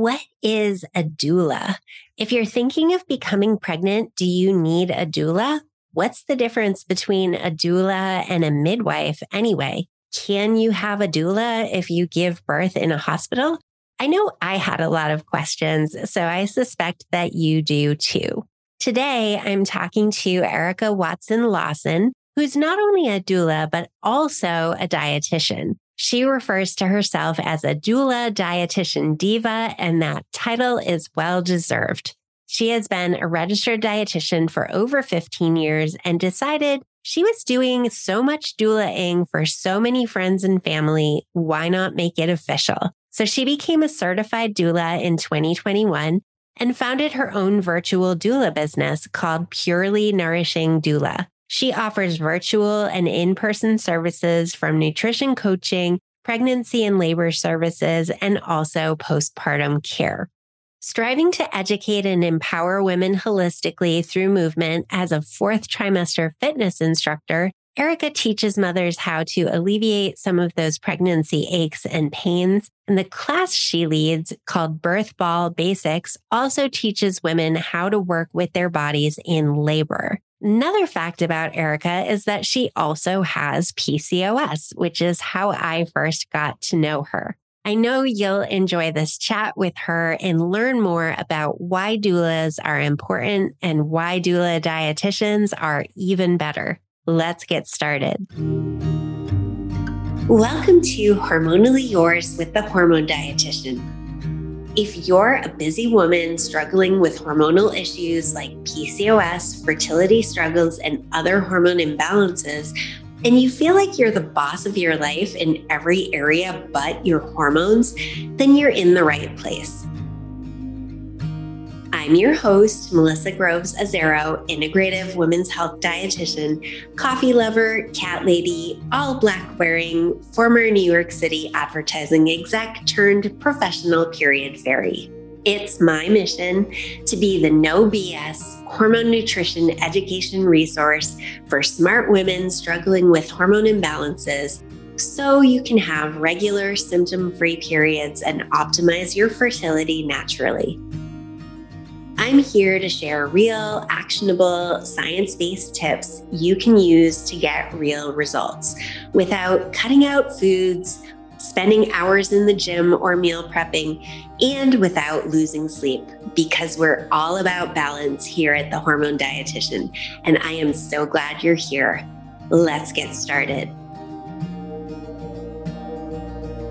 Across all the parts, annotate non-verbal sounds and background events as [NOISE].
What is a doula? If you're thinking of becoming pregnant, do you need a doula? What's the difference between a doula and a midwife anyway? Can you have a doula if you give birth in a hospital? I know I had a lot of questions, so I suspect that you do too. Today, I'm talking to Erika Watson Lawson, who's not only a doula, but also a dietitian. She refers to herself as a doula dietitian diva, and that title is well deserved. She has been a registered dietitian for over 15 years and decided she was doing so much doulaing for so many friends and family. Why not make it official? So she became a certified doula in 2021 and founded her own virtual doula business called Purely Nourishing Doula. She offers virtual and in person services from nutrition coaching, pregnancy and labor services, and also postpartum care. Striving to educate and empower women holistically through movement as a fourth trimester fitness instructor, Erika teaches mothers how to alleviate some of those pregnancy aches and pains. And the class she leads, called Birth Ball Basics, also teaches women how to work with their bodies in labor. Another fact about Erika is that she also has PCOS, which is how I first got to know her. I know you'll enjoy this chat with her and learn more about why doulas are important and why doula dietitians are even better. Let's get started. Welcome to Hormonally Yours with the Hormone Dietitian. If you're a busy woman struggling with hormonal issues like PCOS, fertility struggles, and other hormone imbalances, and you feel like you're the boss of your life in every area but your hormones, then you're in the right place. I'm your host, Melissa Groves Azaro, integrative women's health dietitian, coffee lover, cat lady, all black wearing, former New York City advertising exec turned professional period fairy. It's my mission to be the no BS hormone nutrition education resource for smart women struggling with hormone imbalances so you can have regular symptom free periods and optimize your fertility naturally. I'm here to share real, actionable, science based tips you can use to get real results without cutting out foods, spending hours in the gym or meal prepping, and without losing sleep, because we're all about balance here at the Hormone Dietitian. And I am so glad you're here. Let's get started.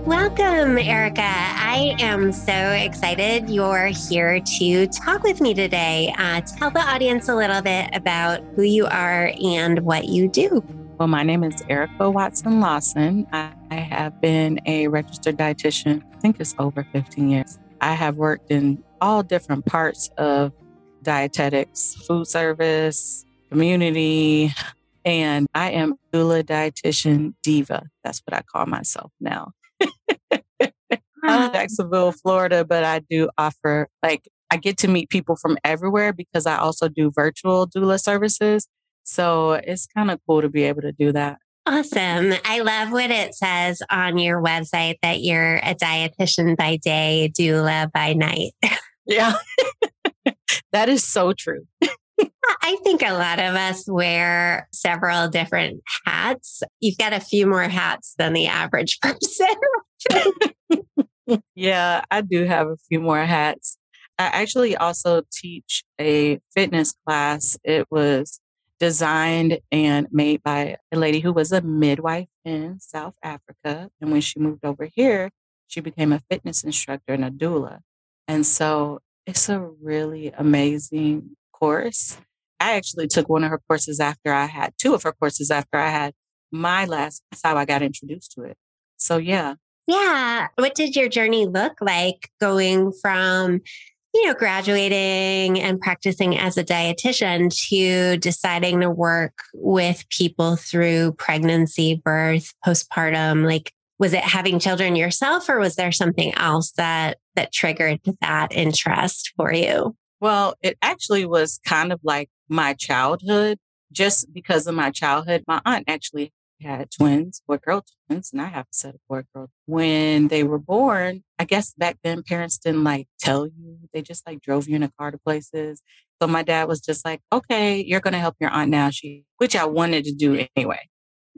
Welcome, Erika. I am so excited you're here to talk with me today. Uh, tell the audience a little bit about who you are and what you do. Well, my name is Erika Watson Lawson. I, have been a registered dietitian, I think it's over 15 years. I have worked in all different parts of dietetics, food service, community, and I am doula dietitian diva. That's what I call myself now. [LAUGHS] I'm in um, Jacksonville, Florida, but I do offer like I get to meet people from everywhere because I also do virtual doula services. So it's kind of cool to be able to do that. Awesome. I love what it says on your website that you're a dietitian by day, doula by night. Yeah. [LAUGHS] that is so true. I think a lot of us wear several different hats. You've got a few more hats than the average [LAUGHS] person. yeah, I do have a few more hats. I actually also teach a fitness class. It was designed and made by a lady who was a midwife in South Africa. And when she moved over here, she became a fitness instructor and a doula. And so it's a really amazing course. I actually took one of her courses after I had two of her courses after I had my last. That's how I got introduced to it. So, yeah, yeah. What did your journey look like going from, you know, graduating and practicing as a dietitian to deciding to work with people through pregnancy, birth, postpartum? Like, was it having children yourself or was there something else that that triggered that interest for you? Well, it actually was kind of like my childhood just because of my childhood. My aunt actually had twins, boy girl twins, and I have a set of boy girl. When they were born, I guess back then parents didn't like tell you. They just like drove you in a car to places. So my dad was just like, okay, you're going to help your aunt now. She, which I wanted to do anyway.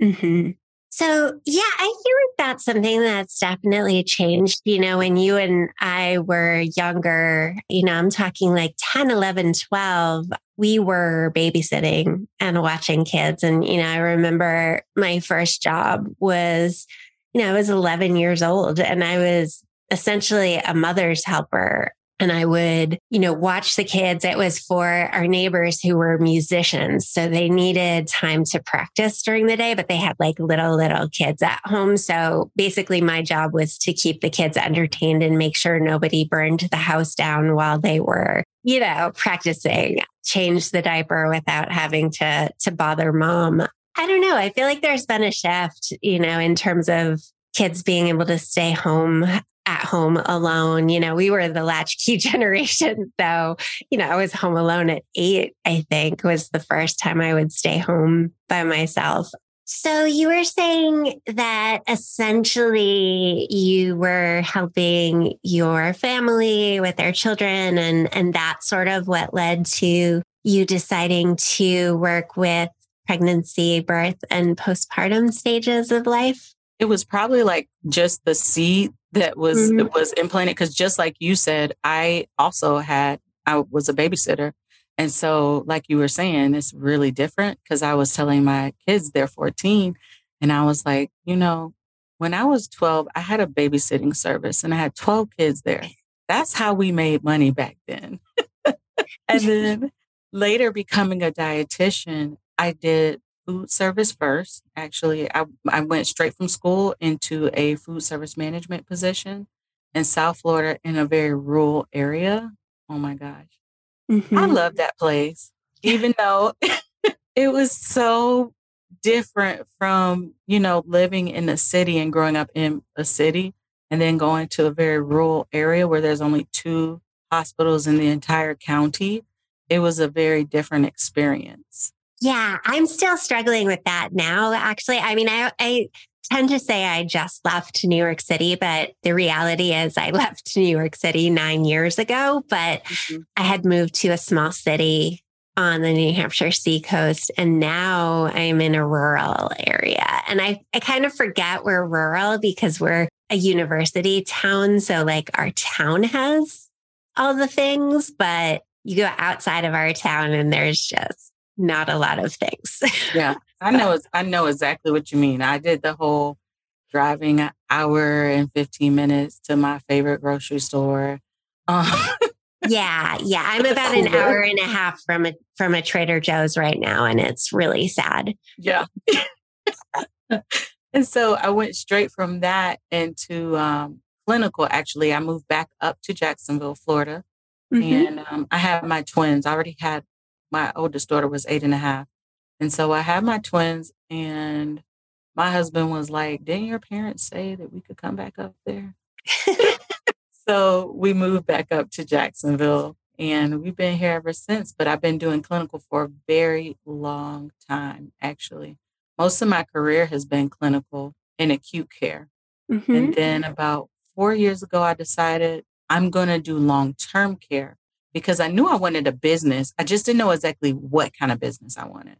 Mm-hmm. So, yeah, I like that's something that's definitely changed. You know, when you and I were younger, you know, I'm talking like 10, 11, 12, we were babysitting and watching kids. And, you know, I remember my first job was, you know, I was 11 years old and I was essentially a mother's helper and I would, you know, watch the kids. It was for our neighbors who were musicians. So they needed time to practice during the day, but they had like little, little kids at home. So basically, my job was to keep the kids entertained and make sure nobody burned the house down while they were, you know, practicing, change the diaper without having to, to bother mom. I don't know. I feel like there's been a shift, you know, in terms of kids being able to stay home at home alone. You know, we were the latchkey [LAUGHS] generation. So, you know, I was home alone at eight, I think was the first time I would stay home by myself. So you were saying that essentially you were helping your family with their children and, and that's sort of what led to you deciding to work with pregnancy, birth, and postpartum stages of life? It was probably like just the seed that was mm-hmm. was implanted because just like you said, I also had I was a babysitter. And so, like you were saying, it's really different because I was telling my kids they're 14. And I was like, you know, when I was 12, I had a babysitting service and I had 12 kids there. That's how we made money back then. [LAUGHS] and then later becoming a dietitian, I did food service first. Actually, I, I went straight from school into a food service management position in South Florida in a very rural area. Oh my gosh. Mm-hmm. I love that place, even though [LAUGHS] it was so different from, you know, living in a city and growing up in a city and then going to a very rural area where there's only two hospitals in the entire county. It was a very different experience. Yeah, I'm still struggling with that now. Actually, I mean, I, I tend to say I just left New York City, but the reality is I [LAUGHS] left New York City nine years ago, but mm-hmm. I had moved to a small city on the New Hampshire seacoast. And now I'm in a rural area. And I, I kind of forget we're rural because we're a university town. So, like, our town has all the things, but you go outside of our town and there's just not a lot of things. yeah, I [LAUGHS] know. I know exactly what you mean. I did the whole driving an hour and 15 minutes to my favorite grocery store. Um, [LAUGHS] yeah, yeah. I'm about an hour and a half from a from a Trader Joe's right now, and it's really sad. Yeah. [LAUGHS] and so I went straight from that into um, clinical. Actually, I moved back up to Jacksonville, Florida, mm-hmm. and um, I had my twins. I already had my oldest daughter was eight and a half. And so I had my twins, and my husband was like, Didn't your parents say that we could come back up there? [LAUGHS] so we moved back up to Jacksonville, and we've been here ever since. But I've been doing clinical for a very long time, actually. Most of my career has been clinical in acute care. Mm-hmm. And then about four years ago, I decided I'm going to do long term care because I knew I wanted a business. I just didn't know exactly what kind of business I wanted.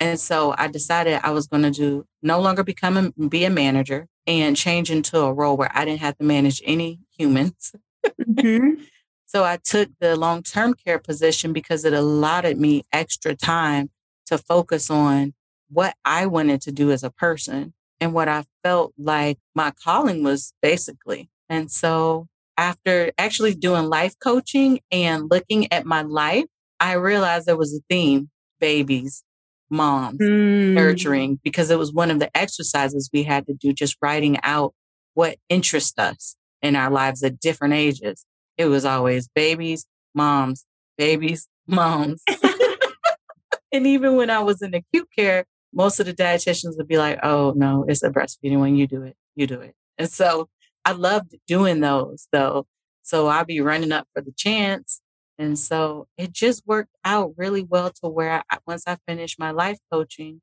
And so I decided I was going to do no longer become a, be a manager and change into a role where I didn't have to manage any humans. Mm-hmm. [LAUGHS] so I took the long term care position because it allotted me extra time to focus on what I wanted to do as a person and what I felt like my calling was basically. And so after actually doing life coaching and looking at my life, I realized there was a theme babies, moms, mm. nurturing, because it was one of the exercises we had to do, just writing out what interests us in our lives at different ages. It was always babies, moms, babies, [LAUGHS] moms. [LAUGHS] and even when I was in acute care, most of the dietitians would be like, oh, no, it's a breastfeeding when you do it, you do it. And so I loved doing those though. So I'd be running up for the chance. And so it just worked out really well to where I, once I finished my life coaching,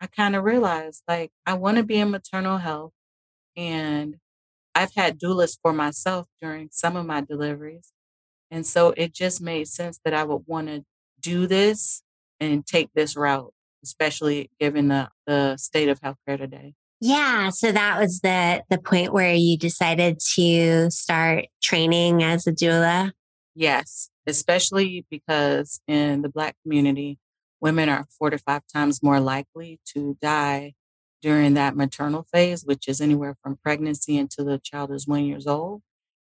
I kind of realized like I want to be in maternal health and I've had doulas for myself during some of my deliveries. And so it just made sense that I would want to do this and take this route, especially given the, the state of healthcare today. Yeah, so that was the the point where you decided to start training as a doula. Yes, especially because in the black community, women are 4 to 5 times more likely to die during that maternal phase, which is anywhere from pregnancy until the child is 1 years old.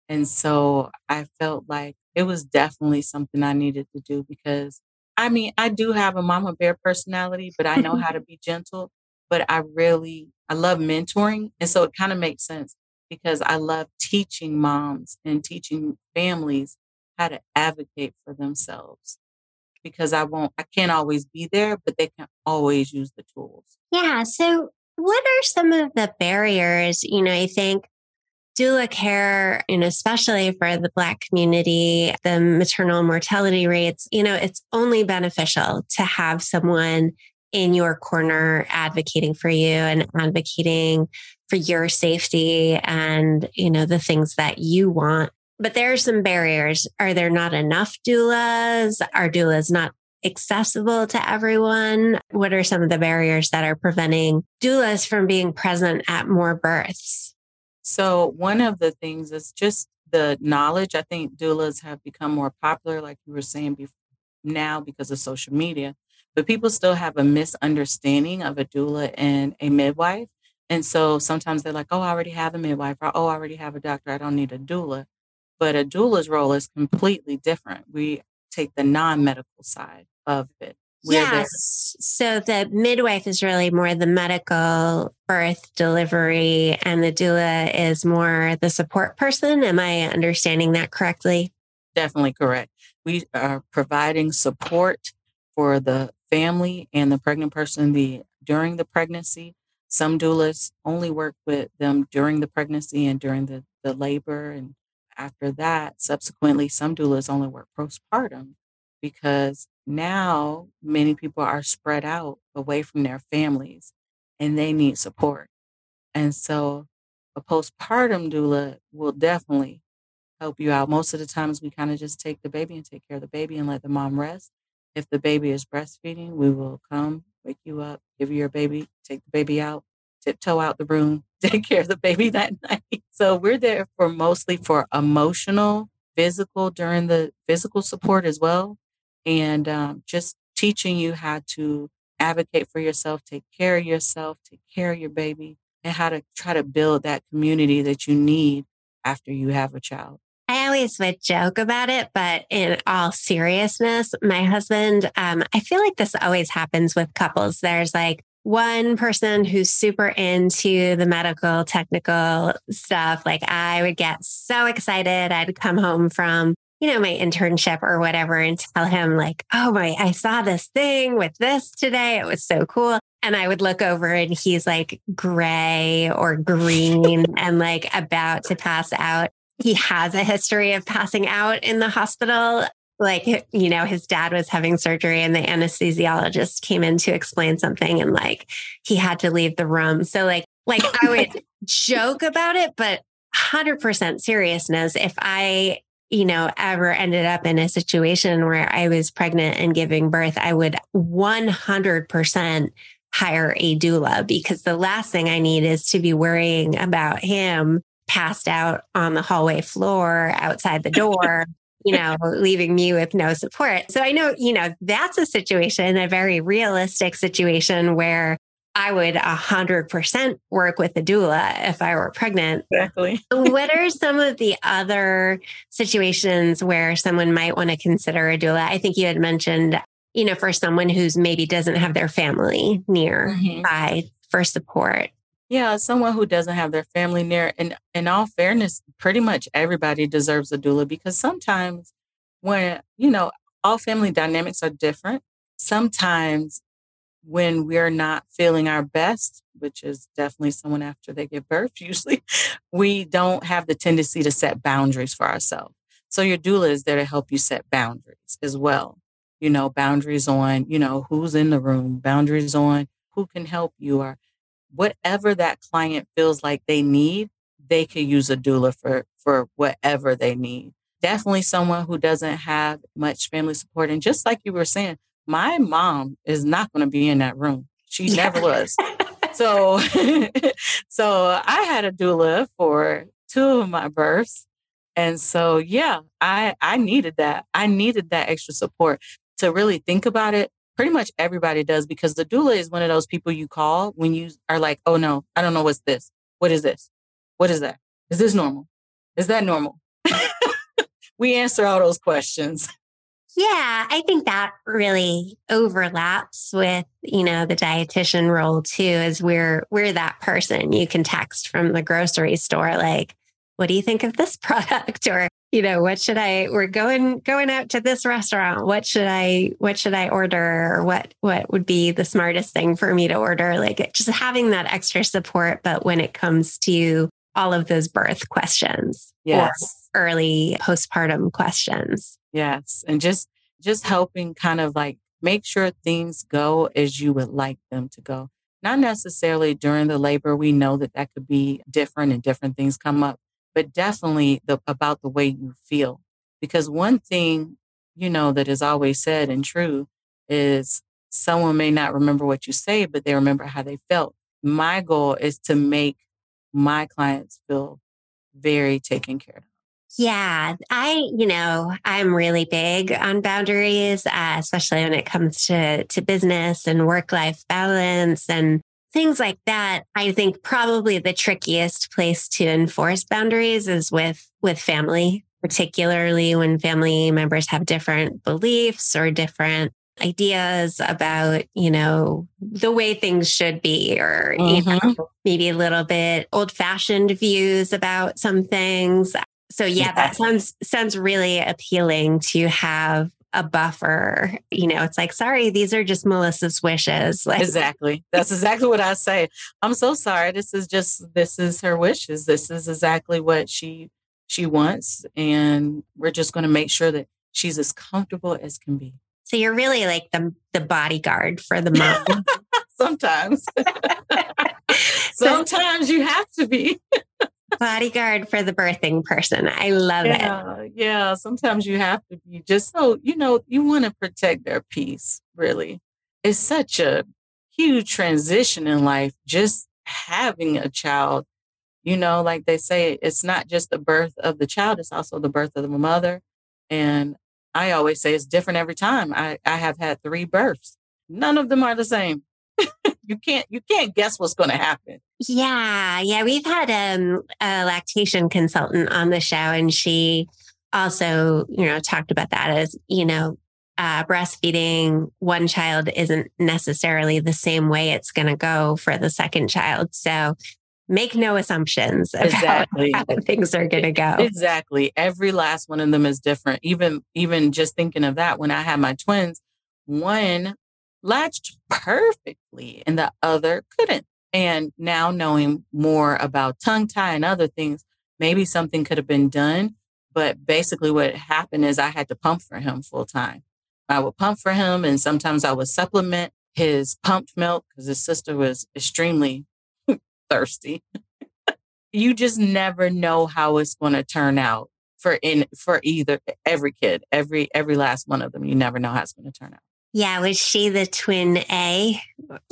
And so I felt like it was definitely something I needed to do because I mean, I do have a mama bear personality, but I know [LAUGHS] how to be gentle. But I really, I love mentoring. And so it kind of makes sense because I love teaching moms and teaching families how to advocate for themselves because I won't, I can't always be there, but they can always use the tools. Yeah. So, what are some of the barriers? You know, I think doula care, and especially for the Black community, the maternal mortality rates, you know, it's only beneficial to have someone in your corner advocating for you and advocating for your safety and, you know, the things that you want. But there are some barriers. Are there not enough doulas? Are doulas not accessible to everyone? What are some of the barriers that are preventing doulas from being present at more births? So, one of the things is just the knowledge. I think doulas have become more popular, like you were saying before, now because of social media, but people still have a misunderstanding of a doula and a midwife. And so sometimes they're like, oh, I already have a midwife, or oh, I already have a doctor, I don't need a doula. But a doula's role is completely different. We take the non medical side of it. Yes. So the midwife is really more the medical birth delivery, and the doula is more the support person. Am I understanding that correctly? Definitely correct. We are providing support for the family and the pregnant person the during the pregnancy. Some doulas only work with them during the pregnancy and during the, the labor. And after that, subsequently, some doulas only work postpartum because now many people are spread out away from their families and they need support. And so a postpartum doula will definitely help you out. Most of the times we kind of just take the baby and take care of the baby and let the mom rest. If the baby is breastfeeding, we will come, wake you up, give you your baby, take the baby out, tiptoe out the room, [LAUGHS] take care of the baby that night. So we're there for mostly for emotional, physical during the physical support as well and um, just teaching you how to advocate for yourself, take care of yourself, take care of your baby, and how to try to build that community that you need after you have a child. I always would joke about it, but in all seriousness, my husband, um, I feel like this always happens with couples. There's like one person who's super into the medical technical stuff. Like I would get so excited. I'd come home from you know, my internship or whatever and tell him like, oh my, I saw this thing with this today. It was so cool. And I would look over and he's like gray or green [LAUGHS] and like about to pass out. He has a history of passing out in the hospital. Like, you know, his dad was having surgery and the anesthesiologist came in to explain something and like he had to leave the room. So like, like I would [LAUGHS] joke about it, but 100% seriousness. If I you know, ever ended up in a situation where I was pregnant and giving birth, I would 100% hire a doula because the last thing I need is to be worrying about him passed out on the hallway floor outside the door. you know, leaving me with no support. So I know, you know, that's a situation, a very realistic situation where I would 100% work with a doula if I were pregnant. Exactly. [LAUGHS] what are some of the other situations where someone might want to consider a doula? I think you had mentioned, you know, for someone who's maybe doesn't have their family near mm-hmm. by for support. Yeah, someone who doesn't have their family near. And in all fairness, pretty much everybody deserves a doula because sometimes when, you know, all family dynamics are different. Sometimes when we're not feeling our best, which is definitely someone after they give birth, [LAUGHS] usually, we don't have the tendency to set boundaries for ourselves. So your doula is there to help you set boundaries as well. You know, boundaries on, you know, who's in the room, boundaries on who can help you or whatever that client feels like they need, they could use a doula for for whatever they need. Definitely someone who doesn't have much family support. And just like you were saying, my mom is not going to be in that room. She yeah. never was. [LAUGHS] so [LAUGHS] so I had a doula for two of my births. And so yeah, I I needed that. I needed that extra support to really think about it pretty much everybody does because the doula is one of those people you call when you are like, oh no, I don't know what's this. What is this? What is that? Is this normal? Is that normal? [LAUGHS] we answer all those questions. Yeah, I think that really overlaps with, you know, the dietitian role too, is we're we're that person you can text from the grocery store like, what do you think of this [LAUGHS] product? Or you know, what should I, we're going, going out to this restaurant. What should I, what should I order? Or what, what would be the smartest thing for me to order? Like just having that extra support. But when it comes to all of those birth questions, yes, early postpartum questions. Yes. And just, just helping kind of like make sure things go as you would like them to go. Not necessarily during the labor. We know that that could be different and different things come up but definitely the, about the way you feel. Because one thing, you know, that is always said and true is someone may not remember what you say, but they remember how they felt. My goal is to make my clients feel very taken care of. Yeah, I, you know, I'm really big on boundaries, uh, especially when it comes to to business and work life balance and things like that i think probably the trickiest place to enforce boundaries is with with family particularly when family members have different beliefs or different ideas about you know the way things should be or mm-hmm. you know, maybe a little bit old fashioned views about some things so yeah, yeah that sounds sounds really appealing to have a buffer. You know, it's like, sorry, these are just Melissa's wishes. [LAUGHS] Like, exactly. That's exactly what I say. I'm so sorry. This is just this is her wishes. This is exactly what she she wants, and we're just going to make sure that she's as comfortable as can be. So you're really like the the bodyguard for the [LAUGHS] mom. Sometimes. [LAUGHS] Sometimes you have to be bodyguard for the birthing person. I love yeah, it. Yeah. Sometimes you have to be just so, you know, you want to protect their peace, really. It's such a huge transition in life, just having a child. You know, like they say, it's not just the birth of the child, it's also the birth of the mother. And I always say it's different every time. I, I have had three births. None of them are the same. [LAUGHS] you can't you can't guess what's going to happen. Yeah, yeah, we've had um, a lactation consultant on the show, and she also, you know, talked about that as you know, uh, breastfeeding one child isn't necessarily the same way it's going to go for the second child. So make no assumptions [LAUGHS] about exactly. how things are going to go. Exactly. Every last one of them is different. Even even just thinking of that when I had my twins, one latched perfectly and the other couldn't. And now knowing more about tongue tie and other things, maybe something could have been done. But basically, what happened is I had to pump for him full time. I would pump for him, and sometimes I would supplement his pumped milk because his sister was extremely [LAUGHS] thirsty. you just never know how it's going to turn out for in for either every kid, every every last one of them. You never know how it's going to turn out. Yeah, was she the twin A?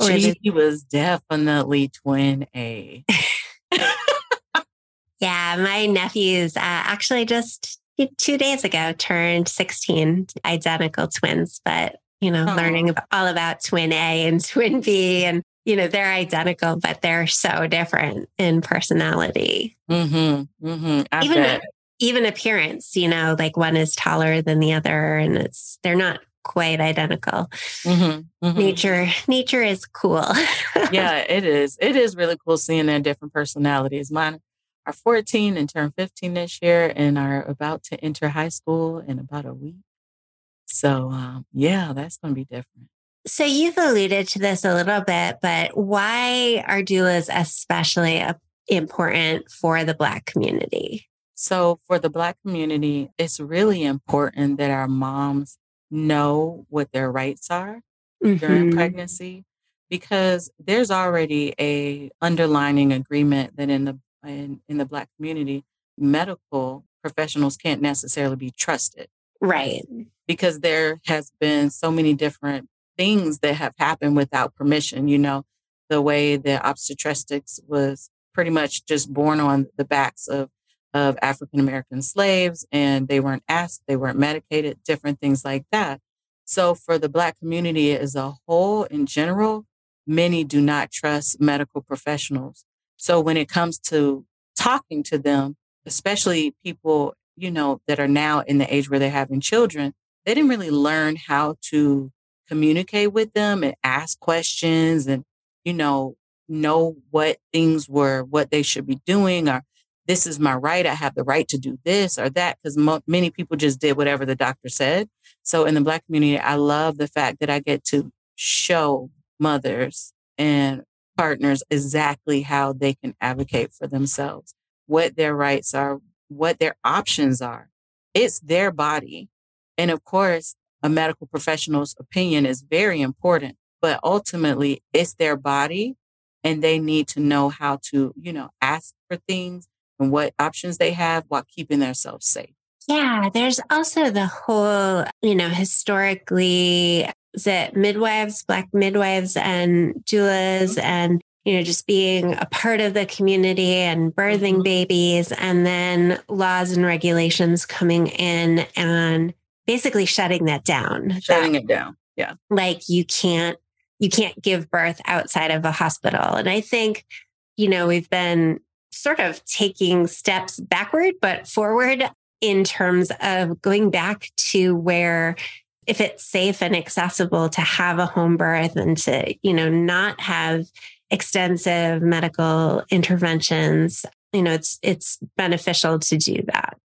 She the... was definitely twin A. [LAUGHS] yeah, my nephews uh, actually just two days ago turned 16, identical twins, but you know, oh. learning all about twin A and [LAUGHS] twin B and you know, they're identical, but they're so different in personality. Mm-hmm. Mm-hmm. even even appearance, you know, like one is taller than the other, and it's they're not quite identical. Mm-hmm, mm-hmm. Nature, nature is cool. [LAUGHS] yeah, it is. It is really cool seeing their different personalities. Mine are 14 and turn 15 this year and are about to enter high school in about a week. So, um, yeah, that's going to be different. So, you've alluded to this a little bit, but why are doulas especially important for the Black community? So, for the Black community, it's really important that our moms know what their rights are mm-hmm. during pregnancy because there's already a underlining agreement that in the in, in the black community medical professionals can't necessarily be trusted right because there has been so many different things that have happened without permission you know the way that obstetrics was pretty much just born on the backs of of African American slaves and they weren't asked, they weren't medicated, different things like that. So for the black community as a whole in general, many do not trust medical professionals. So when it comes to talking to them, especially people, you know, that are now in the age where they're having children, they didn't really learn how to communicate with them and ask questions and, you know, know what things were, what they should be doing or this is my right. I have the right to do this or that because mo- many people just did whatever the doctor said. So in the Black community, I love the fact that I get to show mothers and partners exactly how they can advocate for themselves, what their rights are, what their options are. It's their body. And of course, a medical professional's opinion is very important, but ultimately it's their body and they need to know how to, you know, ask for things and what options they have while keeping themselves safe. Yeah, there's also the whole, you know, historically, is that midwives, Black midwives, and doulas, mm-hmm. and you know, just being a part of the community and birthing mm-hmm. babies, and then laws and regulations coming in and basically shutting that down. Shutting that, it down. Yeah. Like you can't you can't give birth outside of a hospital. And I think, you know, we've been sort of taking steps backward, but forward in terms of going back to where if it's safe and accessible to have a home birth and to, you know, not have extensive medical interventions, you know, it's it's beneficial to do that.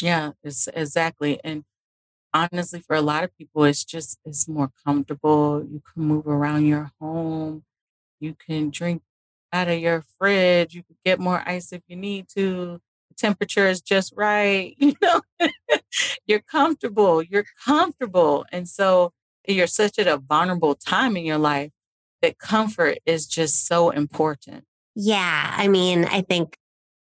Yeah, it's exactly. And honestly, for a lot of people, it's just it's more comfortable. You can move around your home. You can drink out of your fridge. You can get more ice if you need to. The temperature is just right. [LAUGHS] You know, you're comfortable. You're comfortable. And so you're such at a vulnerable time in your life that comfort is just so important. Yeah. I mean, I think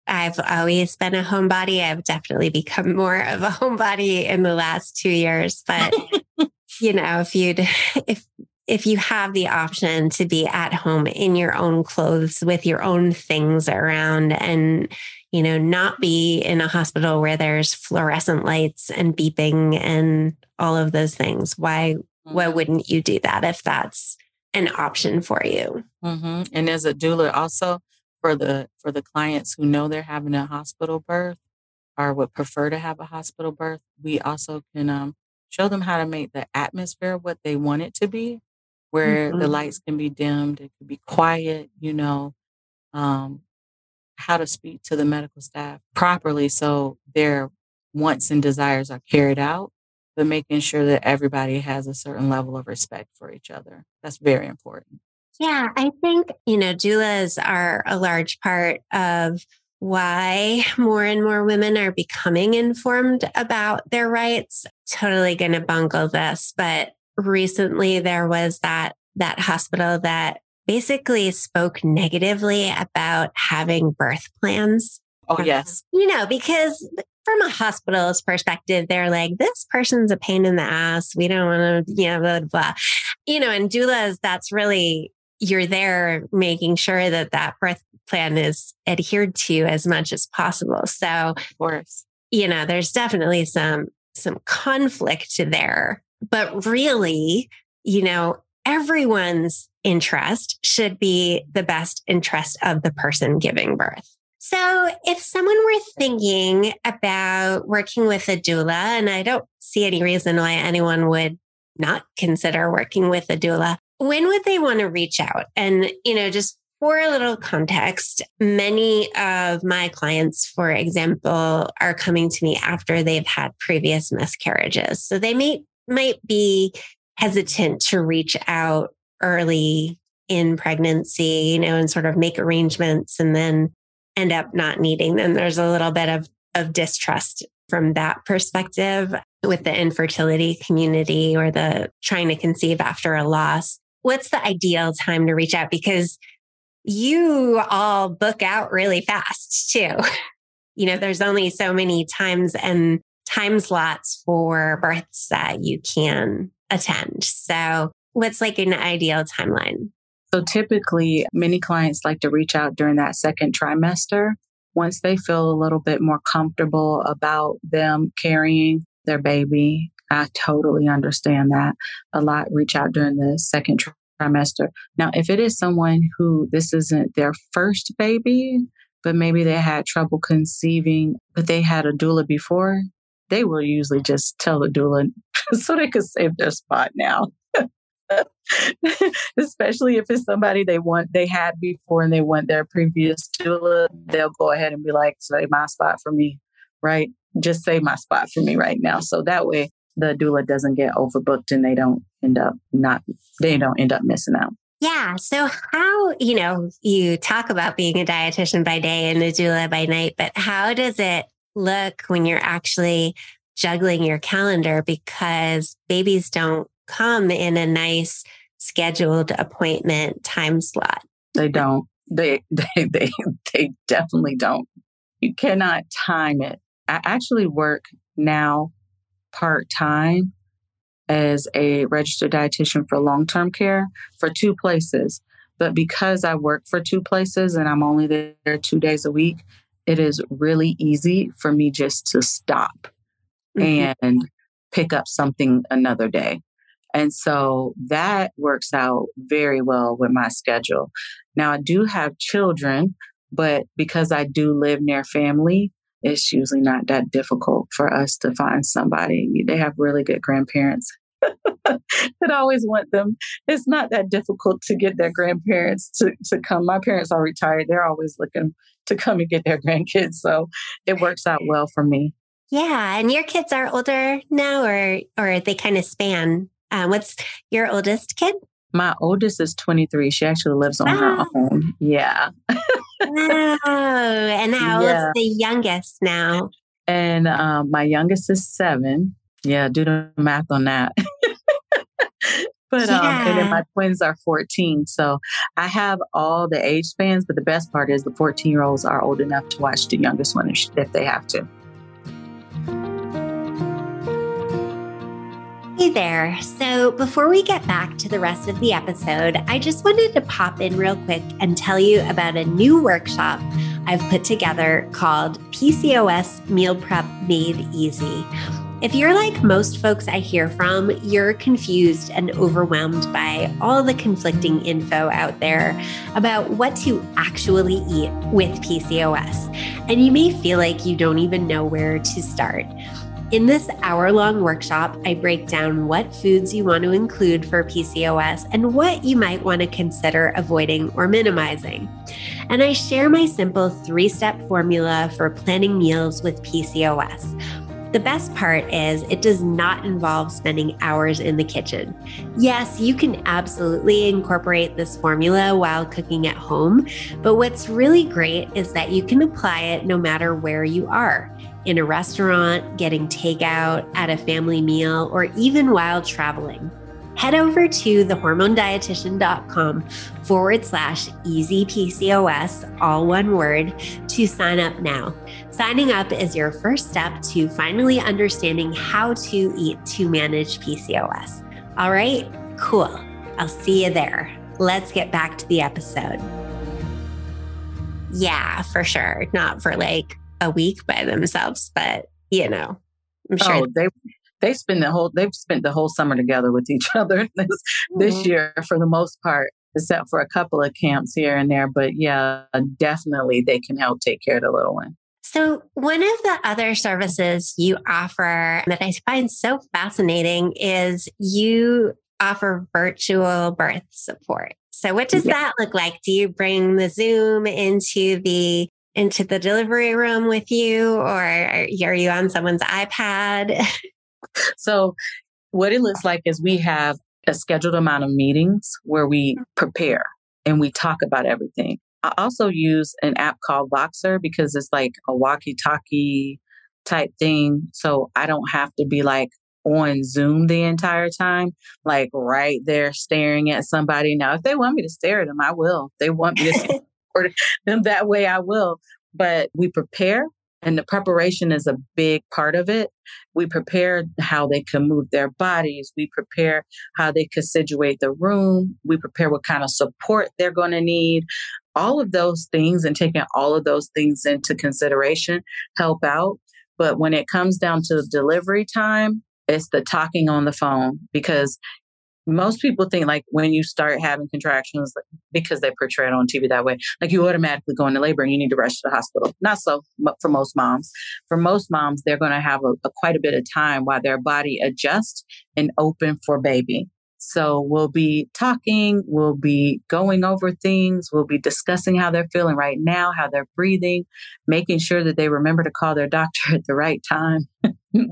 I've always been a homebody. I've definitely become more of a homebody in the last two years. But, [LAUGHS] you know, if you'd, [LAUGHS] if if you have the option to be at home in your own clothes with your own things around and you know not be in a hospital where there's fluorescent lights and beeping and all of those things why mm-hmm. why wouldn't you do that if that's an option for you mm-hmm. and as a doula also for the for the clients who know they're having a hospital birth or would prefer to have a hospital birth we also can um, show them how to make the atmosphere what they want it to be where mm-hmm. the lights can be dimmed, it can be quiet, you know, um, how to speak to the medical staff properly so their wants and desires are carried out, but making sure that everybody has a certain level of respect for each other. That's very important. Yeah, I think, you know, doulas are a large part of why more and more women are becoming informed about their rights. Totally going to bungle this, but recently there was that that hospital that basically spoke negatively about having birth plans. Oh, um, yes. You know, because from a hospital's perspective, they're like, this person's a pain in the ass. We don't want to, you know, blah, blah. You know, and doulas, that's really, you're there making sure that that birth plan is adhered to as much as possible. So, of course, you know, there's definitely some, some conflict there but really, you know, everyone's interest should be the best interest of the person giving birth. So, if someone were thinking about working with a doula, and I don't see any reason why anyone would not consider working with a doula, when would they want to reach out? And, you know, just for a little context, many of my clients, for example, are coming to me after they've had previous miscarriages. So they may might be hesitant to reach out early in pregnancy, you know, and sort of make arrangements and then end up not needing them. There's a little bit of, of distrust from that perspective with the infertility community or the trying to conceive after a loss. what's the ideal time to reach out? Because you all book out really fast too. [LAUGHS] You know, there's only so many times and time slots for births that you can attend. So what's like an ideal timeline? So typically, many clients like to reach out during that second trimester. Once they feel a little bit more comfortable about them carrying their baby, I totally understand that. A lot reach out during the second trimester. Now, if it is someone who this isn't their first baby, but maybe they had trouble conceiving, but they had a doula before, they will usually just tell the doula [LAUGHS] so they could save their spot now. [LAUGHS] Especially if it's somebody they want they had before and they want their previous doula, they'll go ahead and be like, "Save my spot for me," right? Just save my spot for me right now. So that way, the doula doesn't get overbooked and they don't end up not they don't end up missing out. Yeah. So how, you know, you talk about being a dietitian by day and a doula by night, but how does it look when you're actually juggling your calendar because babies don't come in a nice scheduled appointment time slot. They don't. They [LAUGHS] they they they definitely don't. You cannot time it. I actually work now part time as a registered dietitian for long term care for two places. But because I work for two places and I'm only there two days a week, it is really easy for me just to stop mm-hmm. and pick up something another day. And so that works out very well with my schedule. Now, I do have children, but because I do live near family, it's usually not that difficult for us to find somebody. They have really good grandparents [LAUGHS] that always want them. It's not that difficult to get their grandparents to, to come. My parents are retired. They're always looking to come and get their grandkids. So it works out well for me. Yeah. And your kids are older now or or they kind of span. Um, what's your oldest kid? My oldest is 23. She actually lives on her own. Yeah. [LAUGHS] wow. And how yeah. old's the youngest now? And um, my youngest is seven. Yeah, do the math on that. [LAUGHS] but yeah. um, and then my twins are 14. So I have all the age spans, but the best part is the 14 year olds are old enough to watch the youngest one if they have to. Hey there. So, before we get back to the rest of the episode, I just wanted to pop in real quick and tell you about a new workshop I've put together called PCOS Meal Prep Made Easy. If you're like most folks I hear from, you're confused and overwhelmed by all the conflicting info out there about what to actually eat with PCOS. And you may feel like you don't even know where to start. In this hour long workshop, I break down what foods you want to include for PCOS and what you might want to consider avoiding or minimizing. And I share my simple three step formula for planning meals with PCOS the best part is it does not involve spending hours in the kitchen. Yes, you can absolutely incorporate this formula while cooking at home, but what's really great is that you can apply it no matter where you are in a restaurant, getting takeout, at a family meal, or even while traveling head over to thehormonedietitian.com forward slash easy PCOS, all one word, to sign up now. Signing up is your first step to finally understanding how to eat to manage PCOS. All right, cool. I'll see you there. Let's get back to the episode. Yeah, for sure. Not for like a week by themselves, but you know, I'm sure. Oh, they they spend the whole they've spent the whole summer together with each [LAUGHS] other this mm-hmm. this year for the most part except for a couple of camps here and there but yeah definitely they can help take care of the little one so one of the other services you offer that i find so fascinating is you offer virtual birth support so what does yeah. that look like do you bring the zoom into the into the delivery room with you or are you on someone's ipad [LAUGHS] [LAUGHS] so what it looks like is we have a scheduled amount of meetings where we mm-hmm. prepare and we talk about everything. I also use an app called Voxer because it's like a walkie talkie type thing. So I don't have to be like on Zoom the entire time, like right there staring at somebody. Now, if they want me to stare at them, I will. If they want me to [LAUGHS] support them that way, I will. But we prepare and the preparation is a big part of it. We prepare how they can move their bodies. We prepare how they can situate the room. We prepare what kind of support they're going to need. All of those things and taking all of those things into consideration help out. But when it comes down to delivery time, it's the talking on the phone because most people think like when you start having contractions because they portray it on TV that way, like you automatically go into labor and you need to rush to the hospital. Not so for most moms. For most moms, they're going to have a, a quite a bit of time while their body adjusts and open for baby. So we'll be talking, we'll be going over things, we'll be discussing how they're feeling right now, how they're breathing, making sure that they remember to call their doctor [LAUGHS] at the right time,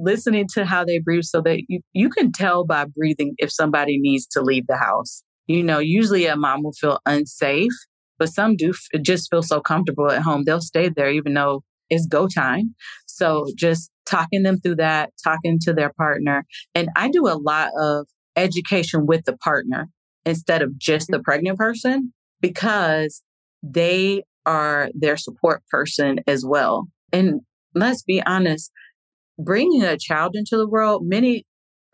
listening to how they breathe so that you, you can tell by breathing if somebody needs to leave the house. You know, usually a mom will feel unsafe, but some do f- just feel so comfortable at home. They'll stay there even though it's go time. So just talking them through that, talking to their partner. And I do a lot of education with the partner instead of just the pregnant person because they are their support person as well. And let's be honest, bringing a child into the world, many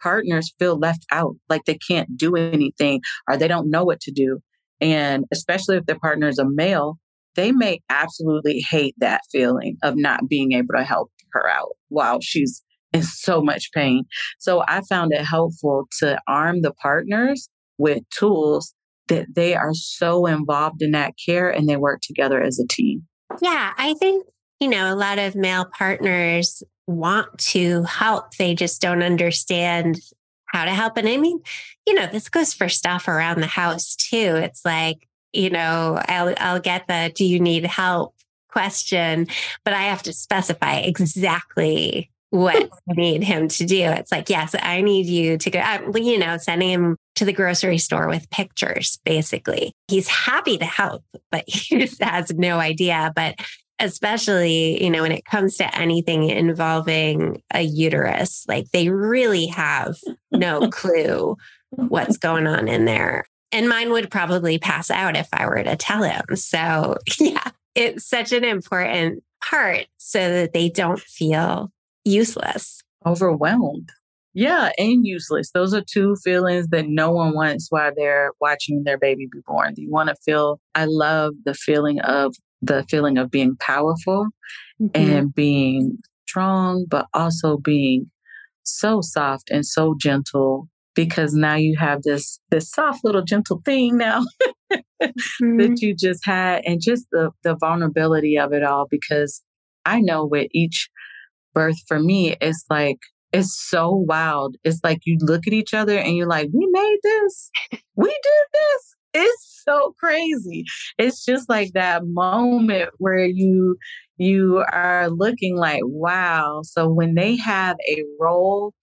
partners feel left out, like they can't do anything or they don't know what to do. And especially if their partner is a male, they may absolutely hate that feeling of not being able to help her out while she's in so much pain. So I found it helpful to arm the partners with tools that they are so involved in that care and they work together as a team. Yeah, I think, you know, a lot of male partners want to help. They just don't understand how to help. And I mean, you know, this goes for stuff around the house too. It's like, you know, I'll I'll get the do you need help question, but I have to specify exactly what [LAUGHS] I need him to do. It's like, yes, I need you to go, uh, you know, sending him to the grocery store with pictures, basically. He's happy to help, but [LAUGHS] he just has no idea. But especially, you know, when it comes to anything involving a uterus, like they really have no [LAUGHS] clue what's going on in there. And mine would probably pass out if I were to tell him. So, [LAUGHS] yeah, it's such an important part so that they don't feel useless. Overwhelmed. Yeah, and useless. Those are two feelings that no one wants while they're watching their baby be born. You want to feel, I love the feeling of the feeling of being powerful mm-hmm. and being strong, but also being so soft and so gentle because now you have this this soft little gentle thing now [LAUGHS] mm-hmm. that you just had and just the the vulnerability of it all because I know with each birth for me it's like it's so wild. It's like you look at each other and you're like, we made this. We did this. It's so crazy. It's just like that moment where you you are looking like, wow. So when they have a role,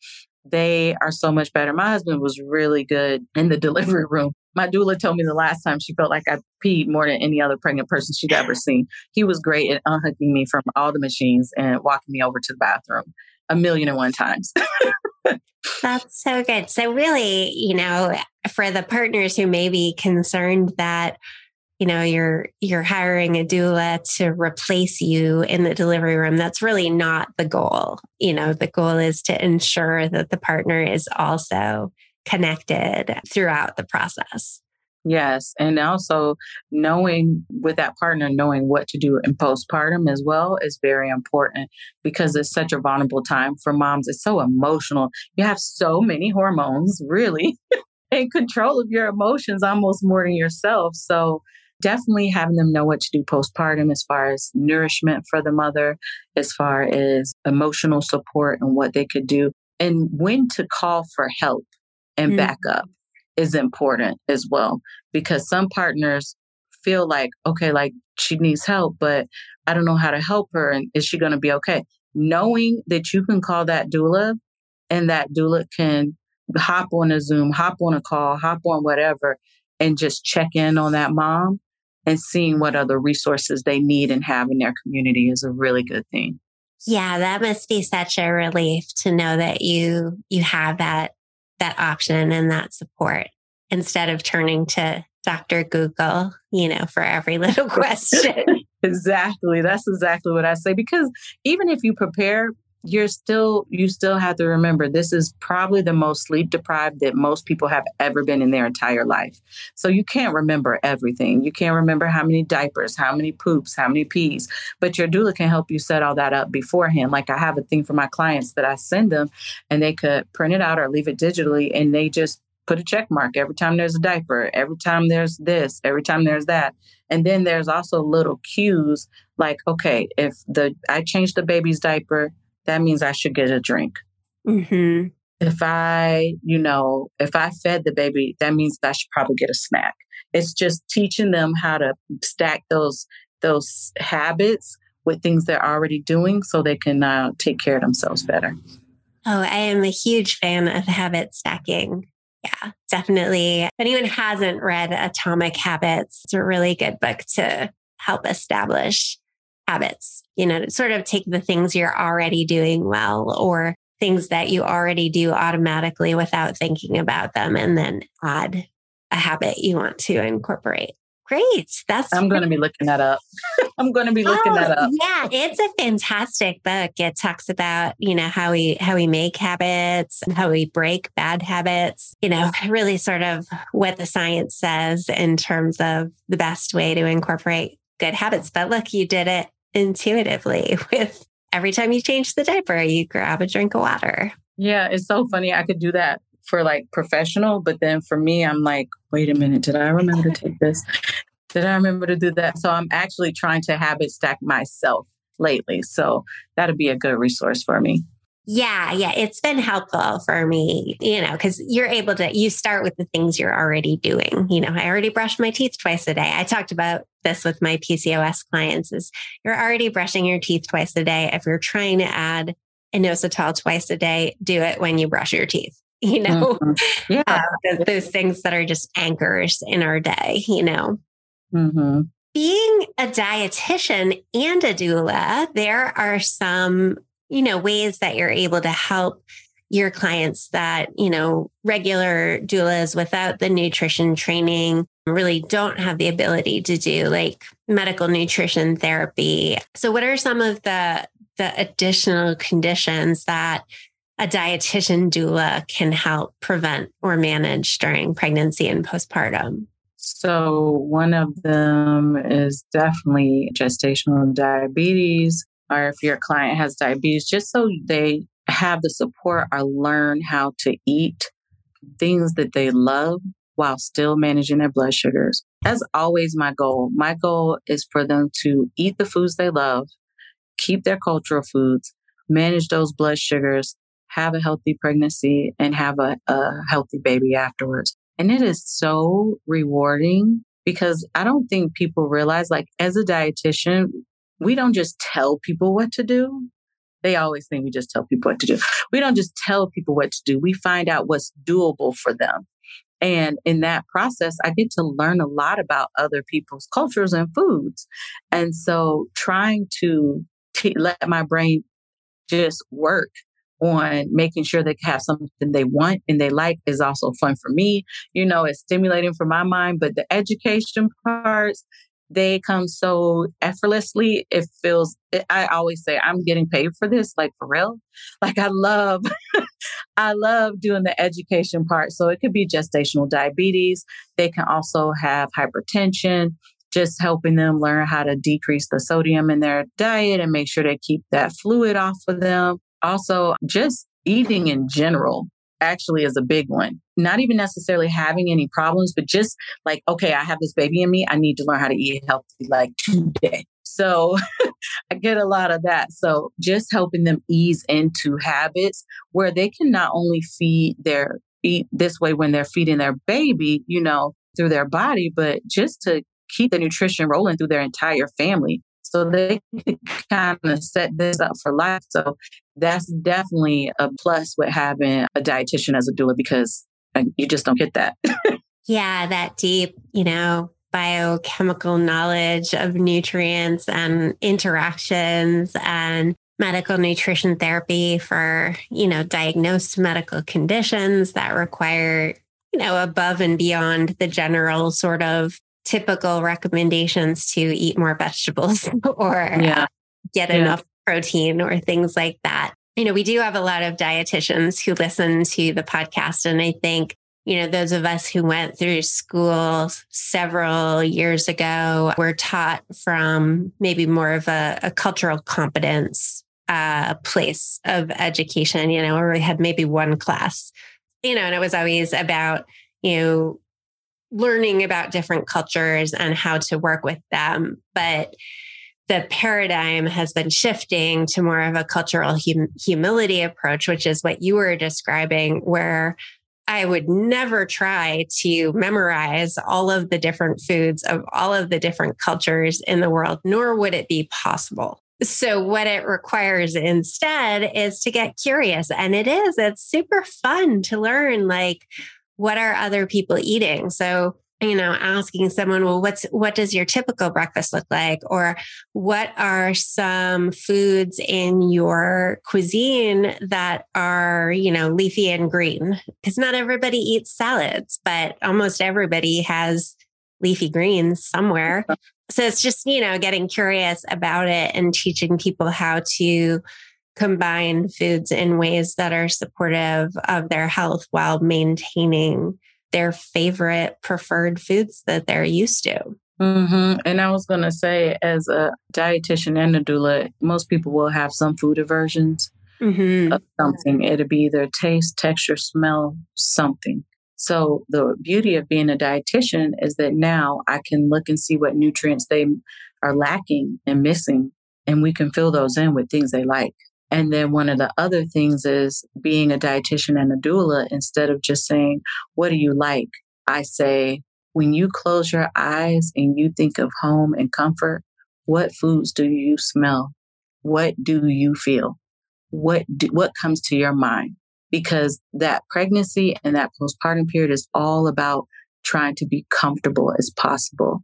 they are so much better. My husband was really good in the [LAUGHS] delivery room. My doula told me the last time she felt like I peed more than any other pregnant person she'd ever [LAUGHS] seen. He was great at unhooking me from all the machines and walking me over to the bathroom a million and one times. [LAUGHS] That's so good. So, really, you know, for the partners who may be concerned that, you know, you're you're hiring a doula to replace you in the delivery room, that's really not the goal. You know, the goal is to ensure that the partner is also connected throughout the process. Yes. And also knowing with that partner, knowing what to do in postpartum as well is very important because it's such a vulnerable time for moms. It's so emotional. You have so many hormones, really, [LAUGHS] in control of your emotions almost more than yourself. So definitely having them know what to do postpartum as far as nourishment for the mother, as far as emotional support and what they could do, and when to call for help and mm. backup is important as well because some partners feel like, okay, like she needs help, but I don't know how to help her. And is she going to be okay? Knowing that you can call that doula and that doula can hop on a Zoom, hop on a call, hop on whatever, and just check in on that mom and seeing what other resources they need and have in their community is a really good thing. Yeah, that must be such a relief to know that you you have that that option and that support instead of turning to Dr. Google, you know, for every [LAUGHS] little question. exactly. That's exactly what I say because even if you prepare you're still you still have to remember this is probably the most sleep deprived that most people have ever been in their entire life. So you can't remember everything. You can't remember how many diapers how many poops how many pees but your doula can help you set all that up beforehand. Like i have a thing for my clients that i send them and they could print it out or leave it digitally and they just put a check mark every time there's a diaper every time there's this every time there's that. And then there's also little cues like okay if the i change the baby's diaper that means I should get a drink. Mm-hmm. If I, you know, if I fed the baby, that means I should probably get a snack. It's just teaching them how to stack those those habits with things they're already doing so they can uh, take care of themselves better. Oh, I am a huge fan of habit stacking. Yeah, definitely. If anyone hasn't read Atomic Habits, it's a really good book to help establish habits, you know, sort of take the things you're already doing well or things that you already do automatically without thinking about them and then add a habit you want to incorporate. Great. That's I'm going to be looking that up. [LAUGHS] I'm going to be oh, looking oh, that up. Yeah, it's a fantastic book. It talks about, you know, how we how we make habits, and how we break bad habits, you know, [LAUGHS] really sort of what the science says in terms of the best way to incorporate good habits. But look, you did it intuitively [LAUGHS] with every time you change the diaper, you grab a drink of water. Yeah, it's so funny. I could do that for like professional, but then for me, I'm like, wait a minute, did I remember to take [LAUGHS] this? Did I remember to do that? So I'm actually trying to habit stack myself lately. So that'd be a good resource for me. Yeah, yeah, it's been helpful for me, you know, because you're able to, you start with the things you're already doing. You know, I already brush my teeth twice a day. I talked about this with my PCOS clients is you're already brushing your teeth twice a day. If you're trying to add inositol twice a day, do it when you brush your teeth. [LAUGHS] You know, mm-hmm. yeah, uh, those, those, things that are just anchors in our day, you know. Mm-hmm being a dietitian and a doula, there are some you know, ways that you're able to help your clients that, you know, regular doulas without the nutrition training really don't have the ability to do like medical nutrition therapy. So what are some of the the additional conditions that a dietitian doula can help prevent or manage during pregnancy and postpartum? So, one of them is definitely gestational diabetes or if your client has diabetes, just so they have the support or learn how to eat things that they love while still managing their blood sugars. That's always my goal. My goal is for them to eat the foods they love, keep their cultural foods, manage those blood sugars, have a healthy pregnancy, and have a, a healthy baby afterwards. And it is so rewarding because I don't think people realize, like, as a dietitian, we don't just tell people what to do. They always think we just tell people what to do. We don't just tell people what to do. We find out what's doable for them. And in that process, I get to learn a lot about other people's cultures and foods. And so trying to t- let my brain just work on making sure they have something they want and they like is also fun for me. You know, it's stimulating for my mind, but the education parts, they come so effortlessly. It feels, I always say, I'm getting paid for this, like for real. [LAUGHS] Like I love, [LAUGHS] I love doing the education part. So it could be gestational diabetes. They can also have hypertension, just helping them learn how to decrease the sodium in their diet and make sure they keep that fluid off of them. Also, just eating in general actually is a big one. Not even necessarily having any problems, but just like, okay, I have this baby in me. I need to learn how to eat healthy like today. So [LAUGHS] I get a lot of that. So just helping them ease into habits where they can not only feed their eat this way when they're feeding their baby, you know, through their body, but just to keep the nutrition rolling through their entire family. So they kind of set this up for life. So that's definitely a plus with having a dietitian as a doula because uh, you just don't get that. [LAUGHS] yeah, that deep, you know, biochemical knowledge of nutrients and interactions and medical nutrition therapy for, you know, diagnosed medical conditions that require, you know, above and beyond the general sort of typical recommendations to eat more vegetables [LAUGHS] or yeah. uh, get yeah. enough protein or things like that. You know, we do have a lot of dietitians who listen to the podcast. And I think, you know, those of us who went through school several years ago were taught from maybe more of a, a cultural competence uh, place of education, you know, or we had maybe one class, you know, and it was always about, you know, learning about different cultures and how to work with them. But the paradigm has been shifting to more of a cultural hum- humility approach, which is what you were describing, where I would never try to memorize all of the different foods of all of the different cultures in the world, nor would it be possible. So, what it requires instead is to get curious. And it is, it's super fun to learn like, what are other people eating? So, you know, asking someone, well, what's, what does your typical breakfast look like? Or what are some foods in your cuisine that are, you know, leafy and green? Because not everybody eats salads, but almost everybody has leafy greens somewhere. [LAUGHS] So it's just, you know, getting curious about it and teaching people how to combine foods in ways that are supportive of their health while maintaining their favorite preferred foods that they're used to. Mm-hmm. And I was going to say, as a dietitian and a doula, most people will have some food aversions mm-hmm. of something. It'll be either taste, texture, smell, something. So the beauty of being a dietitian is that now I can look and see what nutrients they are lacking and missing, and we can fill those in with things they like. And then one of the other things is being a dietitian and a doula, instead of just saying, What do you like? I say, When you close your eyes and you think of home and comfort, what foods do you smell? What do you feel? What, do, what comes to your mind? Because that pregnancy and that postpartum period is all about trying to be comfortable as possible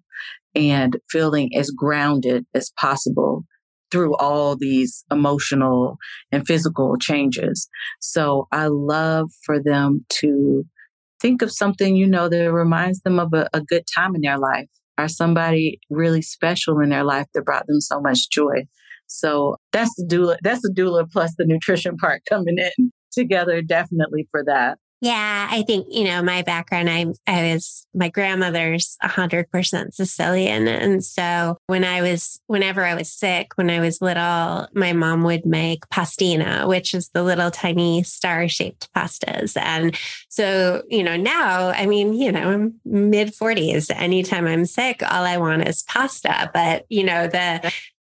and feeling as grounded as possible through all these emotional and physical changes. So I love for them to think of something, you know, that reminds them of a, a good time in their life or somebody really special in their life that brought them so much joy. So that's the doula, that's the doula plus the nutrition part [LAUGHS] coming in together definitely for that. Yeah, I think, you know, my background, I, I was, my grandmother's 100% Sicilian. And so when I was, whenever I was sick, when I was little, my mom would make pastina, which is the little tiny star shaped pastas. And so, you know, now, I mean, you know, I'm mid 40s. Anytime I'm sick, all I want is pasta. But, you know, the,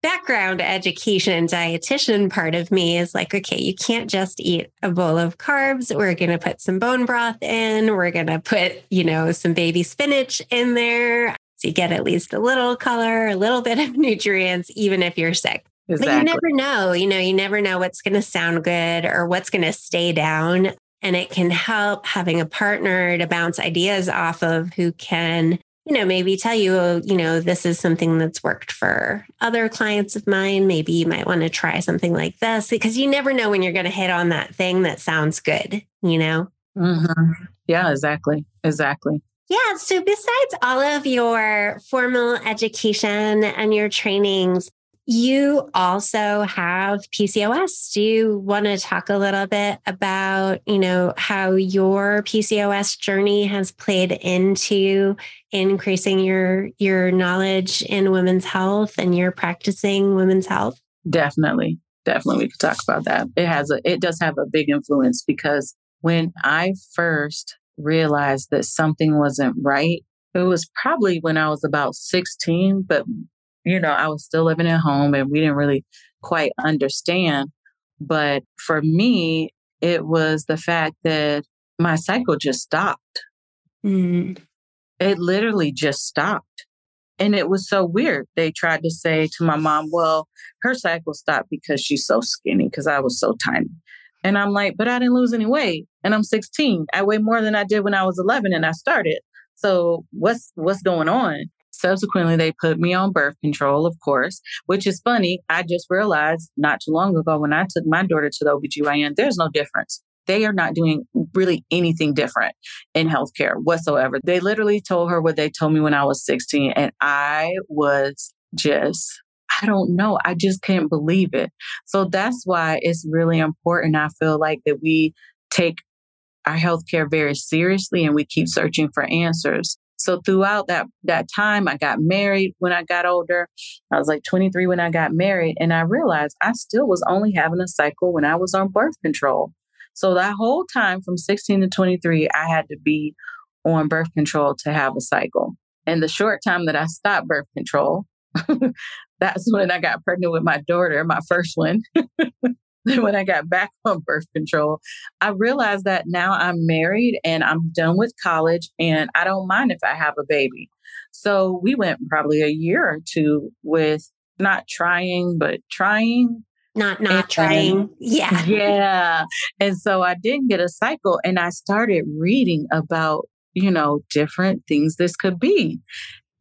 background education dietitian part of me is like, okay, you can't just eat a bowl of carbs. We're going to put some bone broth in. We're going to put, you know, some baby spinach in there. So you get at least a little color, a little bit of [LAUGHS] nutrients, even if you're sick. Exactly. But you never know, you know, you never know what's going to sound good or what's going to stay down. And it can help having a partner to bounce ideas off of who can you know, maybe tell you, oh, you know, this is something that's worked for other clients of mine. Maybe you might want to try something like this because you never know when you're going to hit on that thing that sounds good, you know? Mm-hmm. Yeah, exactly. Exactly. Yeah. So, besides all of your formal education and your trainings, you also have PCOS. Do you want to talk a little bit about, you know, how your PCOS journey has played into increasing your your knowledge in women's health and your practicing women's health? Definitely. Definitely we could talk about that. It has a it does have a big influence because when I first realized that something wasn't right, it was probably when I was about 16, but you know, I was still living at home and we didn't really quite understand. But for me, it was the fact that my cycle just stopped. Mm. It literally just stopped. And it was so weird. They tried to say to my mom, well, her cycle stopped because she's so skinny because I was so tiny. And I'm like, but I didn't lose any weight. And I'm 16. I weigh more than I did when I was 11 and I started. So what's what's going on? Subsequently, they put me on birth control, of course, which is funny. I just realized not too long ago when I took my daughter to the OBGYN, there's no difference. They are not doing really anything different in healthcare whatsoever. They literally told her what they told me when I was 16, and I was just I don't know. I just can't believe it. So that's why it's really important. I feel like that we take our healthcare very seriously and we keep searching for answers. So throughout that that time, I got married when I got older. I was like 23 when I got married, and I realized I still was only having a cycle when I was on birth control. So that whole time from 16 to 23, I had to be on birth control to have a cycle. And the short time that I stopped birth control, [LAUGHS] that's when I got pregnant with my daughter, my first one. [LAUGHS] [LAUGHS] when I got back [LAUGHS] on birth control, I realized that now I'm married and I'm done with college and I don't mind if I have a baby. So we went probably a year or two with not trying, but trying. Not not and, trying. Yeah. [LAUGHS] Yeah. And so I didn't get a cycle and I started reading about, you know, different things this could be.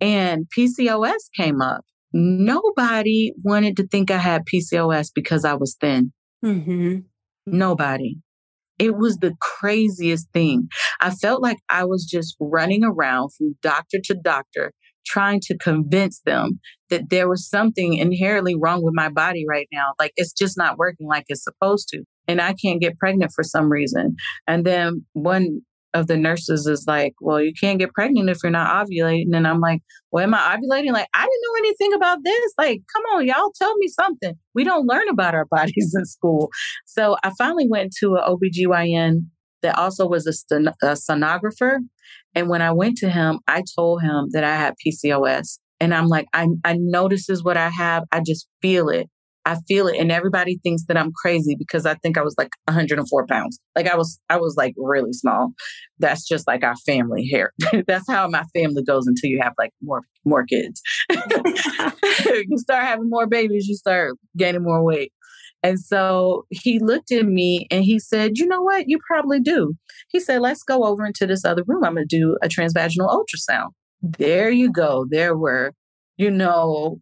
And PCOS came up. Nobody wanted to think I had PCOS because I was thin. Mm-hmm. Nobody. It was the craziest thing. I felt like I was just running around from doctor to doctor trying to convince them that there was something inherently wrong with my body right now. Like it's just not working like it's supposed to. And I can't get pregnant for some reason. And then one of the nurses is like, well, you can't get pregnant if you're not ovulating. And I'm like, well, am I ovulating? Like, I didn't know anything about this. Like, come on, y'all tell me something. We don't learn about our [LAUGHS] bodies in school. So I finally went to an OBGYN that also was a, sten- a sonographer. And when I went to him, I told him that I had PCOS. And I'm like, I, I know this is what I have. I just feel it. I feel it. And everybody thinks that I'm crazy because I think I was like 104 pounds. Like I was, I was like really small. That's just like our family here. [LAUGHS] That's how my family goes until you have like more, more kids. [LAUGHS] you start having more babies, you start gaining more weight. And so he looked at me and he said, You know what? You probably do. He said, Let's go over into this other room. I'm going to do a transvaginal ultrasound. There you go. There were, you know,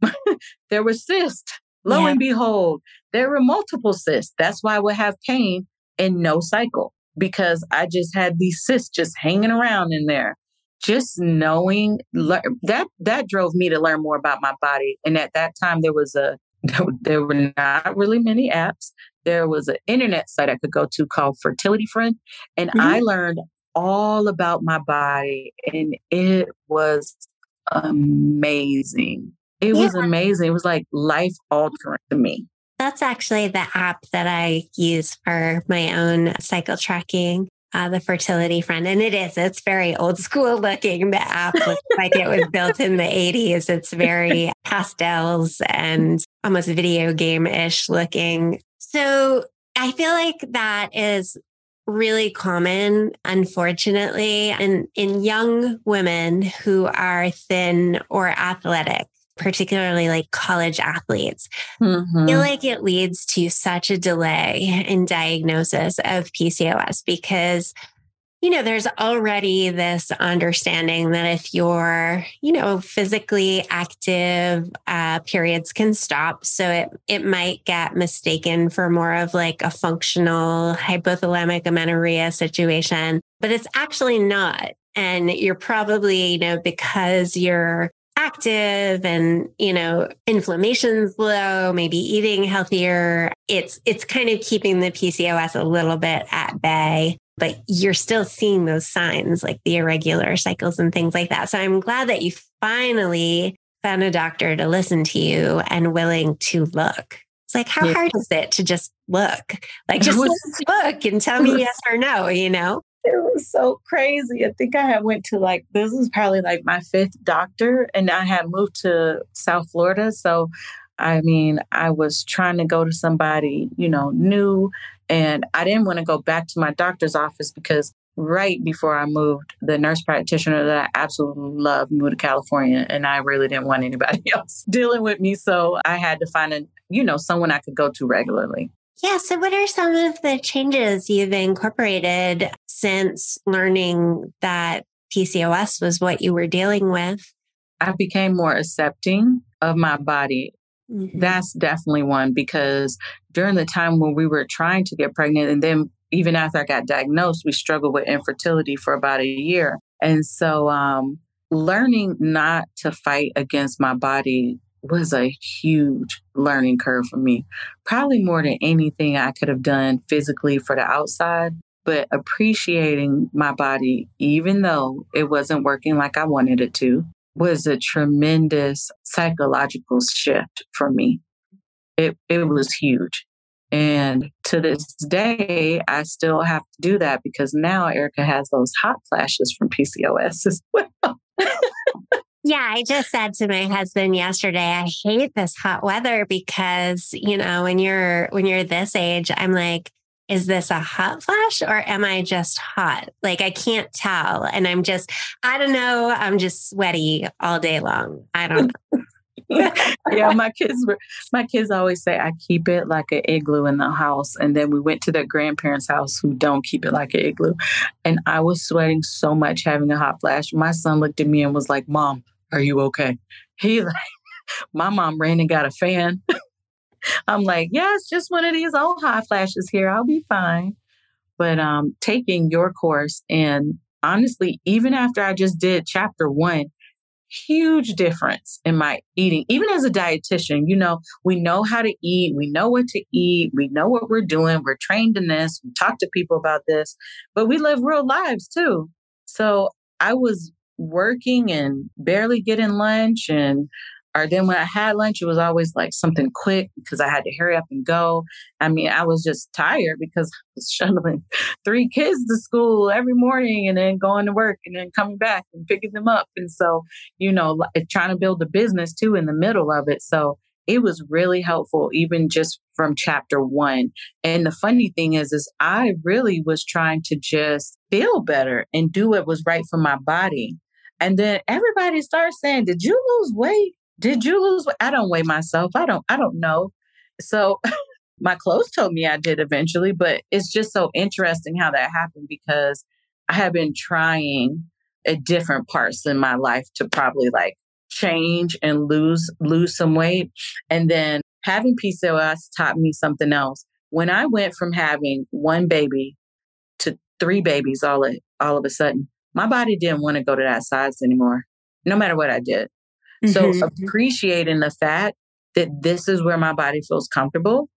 [LAUGHS] there were cysts Lo yeah. and behold, there were multiple cysts. That's why I would have pain and no cycle because I just had these cysts just hanging around in there. Just knowing that that drove me to learn more about my body. And at that time, there was a [LAUGHS] there were not really many apps. There was an internet site I could go to called Fertility Friend, and mm-hmm. I learned all about my body, and it was amazing. It yeah. was amazing. It was like life altering to me. That's actually the app that I use for my own cycle tracking, uh, the Fertility Friend. And it is, it's very old school looking. The app looks like it was built in the 80s. It's very [LAUGHS] pastels and almost video game ish looking. So I feel like that is really common, unfortunately, in, in young women who are thin or athletic particularly like college athletes. Mm-hmm. I feel like it leads to such a delay in diagnosis of PCOS because you know, there's already this understanding that if you're, you know, physically active, uh, periods can stop. So it, it might get mistaken for more of like a functional hypothalamic amenorrhea situation, but it's actually not. And you're probably, you know, because you're active and you know inflammation's low maybe eating healthier. It's it's kind of keeping the pcos a little bit at bay but you're still seeing those signs like the irregular cycles and things like that. So i'm glad that you finally found a doctor to listen to you and willing to look. It's like how yeah. hard is it to just look? Like just look and tell me yes or no you know [LAUGHS] it was so crazy. I think I had went to like this was probably like my fifth doctor, and I had moved to South Florida. So, I mean, I was trying to go to somebody you know new, and I didn't want to go back to my doctor's office because right before I moved, the nurse practitioner that I absolutely love moved to California, and I really didn't want anybody [LAUGHS] else dealing with me. So I had to find a you know someone I could go to regularly. Yeah. So, what are some of the changes you've incorporated since learning that PCOS was what you were dealing with? I became more accepting of my body. Mm-hmm. That's definitely one because during the time when we were trying to get pregnant, and then even after I got diagnosed, we struggled with infertility for about a year. And so, um, learning not to fight against my body was a huge learning curve for me. Probably more than anything I could have done physically for the outside, but appreciating my body, even though it wasn't working like I wanted it to, was a tremendous psychological shift for me. It, it was huge. And to this day, I still have to do that because now Erika has those hot flashes from PCOS as [LAUGHS] well. Yeah, I just said to my husband yesterday, I hate this hot weather because, you know, when you're when you're this age, I'm like, is this a hot flash or am I just hot? Like I can't tell. And I'm just, I don't know, I'm just sweaty all day long. I don't know. [LAUGHS] yeah, my kids were my kids always say I keep it like an igloo in the house. And then we went to their grandparents' house who don't keep it like an igloo. And I was sweating so much having a hot flash. My son looked at me and was like, Mom, are you okay? He like, [LAUGHS] my mom ran and got a fan. [LAUGHS] I'm like, yeah, it's just one of these old hot flashes here. I'll be fine. But um, taking your course and honestly, even after I just did chapter one, huge difference in my eating. Even as a dietitian, you know, we know how to eat, we know what to eat, we know what we're doing, we're trained in this, we talk to people about this, but we live real lives too. So I was working and barely getting lunch and or then when I had lunch, it was always like something quick because I had to hurry up and go. I mean, I was just tired because [LAUGHS] I was shuttling three kids to school every morning and then going to work and then coming back and picking them up. And so, you know, eh, trying to build a business too in the middle of it. So it was really helpful, even just from chapter one. And the funny thing is, is I really was trying to just feel better and do what was right for my body. And then everybody starts saying, Did you lose weight? Did you lose weight? I don't weigh myself. I don't, I don't know. So [LAUGHS] my clothes told me I did eventually, but it's just so interesting how that happened because I have been trying at different parts in my life to probably like change and lose lose some weight. And then having PCOS taught me something else. When I went from having one baby to three babies all of, all of a sudden, my body didn't want to go to that size anymore, no matter what I did. Mm-hmm. So appreciating the fact that this is where my body feels comfortable,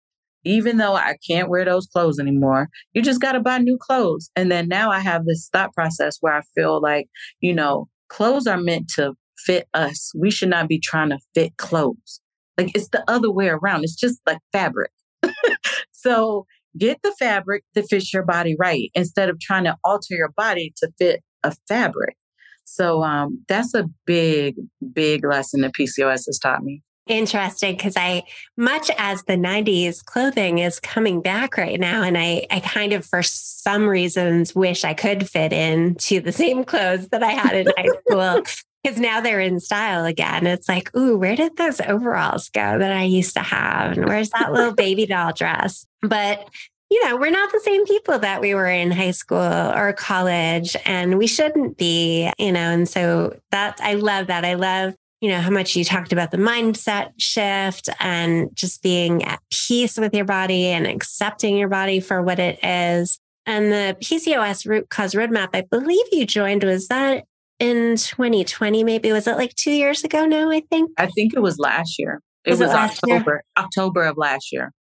even though I can't wear those clothes anymore, you just got to buy new clothes. And then now I have this thought process where I feel like, you know, clothes are meant to fit us. We should not be trying to fit clothes. Like it's the other way around. It's just like fabric. [LAUGHS] so get the fabric that fits your body right instead of trying to alter your body to fit a fabric. So um, that's a big, big lesson that PCOS has taught me. Interesting because I, much as the 90s clothing is coming back right now, and I, I kind of, for some reasons, wish I could fit into the same [LAUGHS] clothes that I had in high school [LAUGHS] because now they're in style again. It's like, ooh, where did those overalls go that I used to have? And where's that little baby doll dress? But you know, we're not the same people that we were in high school or college, and we shouldn't be, you know. And so that I love that. I love, you know, how much you talked about the mindset shift and just being at peace with your body and accepting your body for what it is. And the PCOS root cause roadmap, I believe you joined, was that in 2020, maybe? Was it like two years ago now? I think. I think it was last year. It was, was it October, year? October of last year.